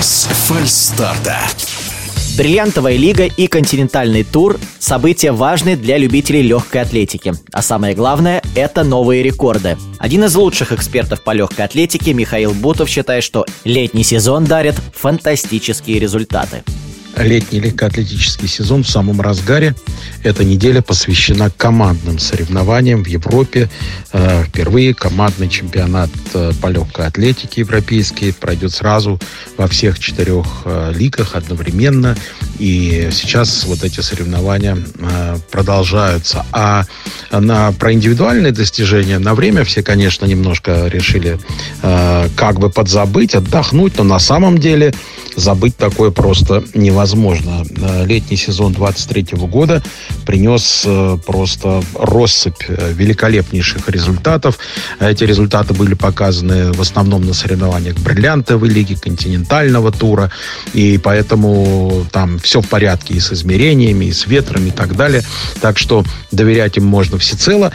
без фальстарта. Бриллиантовая лига и континентальный тур – события важные для любителей легкой атлетики. А самое главное – это новые рекорды. Один из лучших экспертов по легкой атлетике Михаил Бутов считает, что летний сезон дарит фантастические результаты летний легкоатлетический сезон в самом разгаре. Эта неделя посвящена командным соревнованиям в Европе. Э, впервые командный чемпионат э, по легкой атлетике европейский пройдет сразу во всех четырех э, лигах одновременно. И сейчас вот эти соревнования продолжаются. А на, про индивидуальные достижения на время все, конечно, немножко решили как бы подзабыть, отдохнуть, но на самом деле забыть такое просто невозможно. Э, летний сезон 23 года принес э, просто россыпь э, великолепнейших результатов. Эти результаты были показаны в основном на соревнованиях бриллиантовой лиги, континентального тура, и поэтому там все в порядке и с измерениями, и с ветром, и так далее. Так что доверять им можно всецело.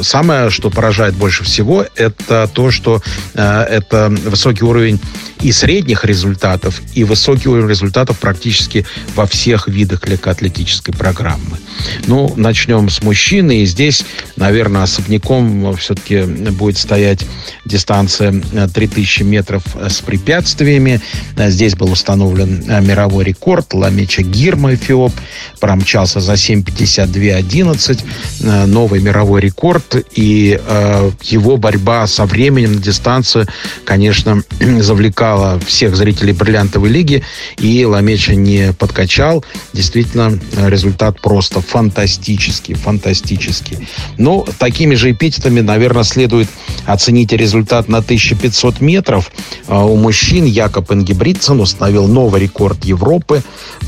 Самое, что поражает больше всего, это то, что э, это высокий уровень и средних результатов, и высокий уровень результатов практически во всех видах легкоатлетической программы. Ну, начнем с мужчины. И здесь, наверное, особняком все-таки будет стоять дистанция 3000 метров с препятствиями. Здесь был установлен э, мировой рекорд. Ламеча Гирма, Эфиоп, промчался за 7.52.11. Э, новый мировой рекорд. И э, его борьба со временем на дистанцию, конечно, завлекала всех зрителей бриллиантовой лиги, и Ламеча не подкачал. Действительно, результат просто фантастический, фантастический. Ну, такими же эпитетами, наверное, следует оценить результат на 1500 метров. А, у мужчин Якоб Ингебридсен установил новый рекорд Европы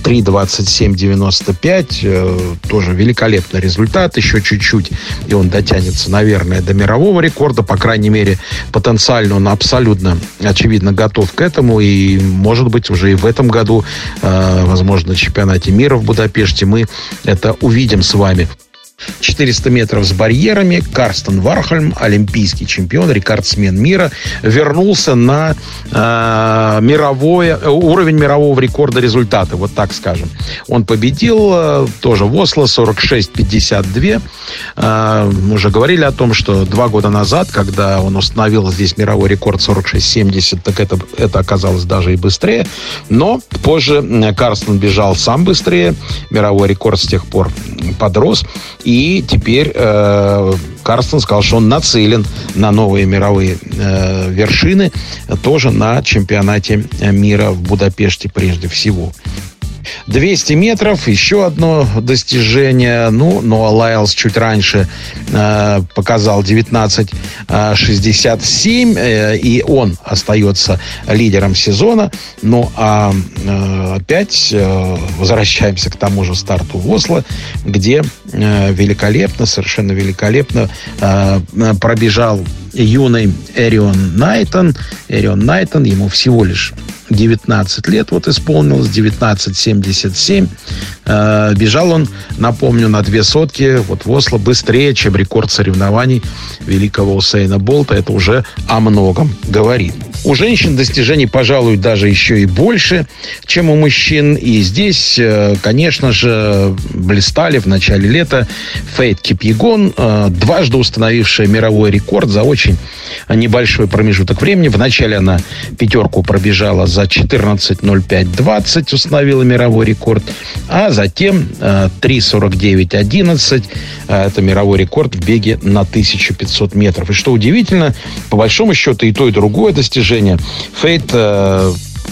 3.27.95. Э, тоже великолепный результат. Еще чуть-чуть, и он дотянется, наверное, до мирового рекорда. По крайней мере, потенциально он абсолютно, очевидно, готов к этому. И, может быть, уже и в этом году, э, возможно, на чемпионате мира в Будапеште мы это увидим с вами. 400 метров с барьерами. Карстен Вархольм, олимпийский чемпион, рекордсмен мира, вернулся на э, мировое, уровень мирового рекорда результата, вот так скажем. Он победил э, тоже в Осло 46-52. Э, мы уже говорили о том, что два года назад, когда он установил здесь мировой рекорд 46-70, так это, это оказалось даже и быстрее. Но позже Карстен бежал сам быстрее. Мировой рекорд с тех пор подрос. И теперь э, Карстен сказал, что он нацелен на новые мировые э, вершины, тоже на чемпионате мира в Будапеште прежде всего. 200 метров, еще одно достижение. Ну, но Лайлс чуть раньше э, показал 19.67, э, и он остается лидером сезона. Ну, а э, опять э, возвращаемся к тому же старту в Осло, где э, великолепно, совершенно великолепно э, пробежал юный Эрион Найтон. Эрион Найтон, ему всего лишь 19 лет вот исполнилось, 1977. Э, бежал он, напомню, на две сотки вот в Осло быстрее, чем рекорд соревнований великого Усейна Болта. Это уже о многом говорит. У женщин достижений, пожалуй, даже еще и больше, чем у мужчин. И здесь, э, конечно же, блистали в начале лета Фейт Кипьегон, э, дважды установившая мировой рекорд за очень небольшой промежуток времени. Вначале она пятерку пробежала за 14.05.20, установила мировой рекорд. А затем 3.49.11, э, это мировой рекорд в беге на 1500 метров. И что удивительно, по большому счету и то, и другое достижение движения. Фейт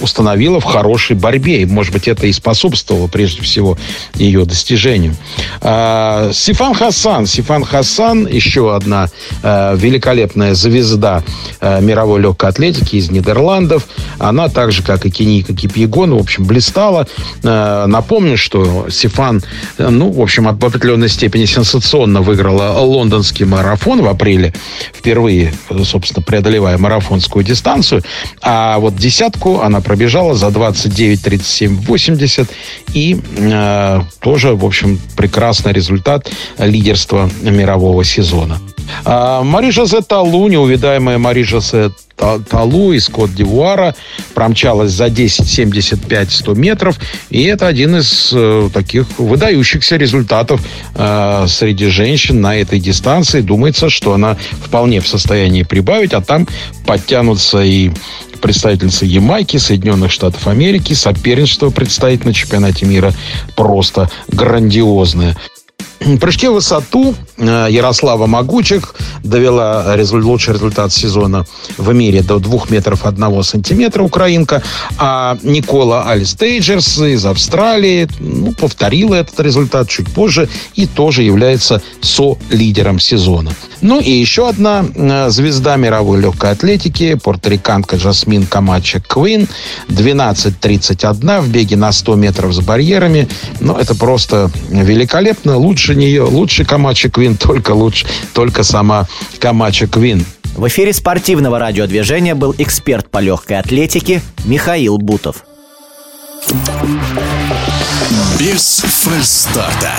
установила в хорошей борьбе. И, может быть, это и способствовало прежде всего ее достижению. А, Сифан Хасан. Сифан Хасан, еще одна а, великолепная звезда а, мировой легкой атлетики из Нидерландов. Она так же, как и Кеника Кипьегон, в общем, блистала. А, напомню, что Сифан, ну, в общем, в определенной степени сенсационно выиграла лондонский марафон в апреле. Впервые, собственно, преодолевая марафонскую дистанцию. А вот десятку она пробежала за 29-37-80. И э, тоже, в общем, прекрасный результат лидерства мирового сезона. А Мариша Талу, неувидаемая Мариша Талу из Кот-Дивуара промчалась за 10,75-100 метров. И это один из э, таких выдающихся результатов э, среди женщин на этой дистанции. Думается, что она вполне в состоянии прибавить, а там подтянутся и представительницы Ямайки, Соединенных Штатов Америки. Соперничество предстоит на чемпионате мира просто грандиозное прыжке в высоту э, Ярослава Могучих довела лучший результат сезона в мире до 2 метров 1 сантиметра украинка. А Никола Альстейджерс из Австралии ну, повторила этот результат чуть позже и тоже является со-лидером сезона. Ну и еще одна э, звезда мировой легкой атлетики, порториканка Жасмин Камача Квин, 12.31 в беге на 100 метров с барьерами. Ну, это просто великолепно. Лучше нее, лучше Камача Квин, только лучше, только сама Камача Квин. В эфире спортивного радиодвижения был эксперт по легкой атлетике Михаил Бутов. Без фальстарта.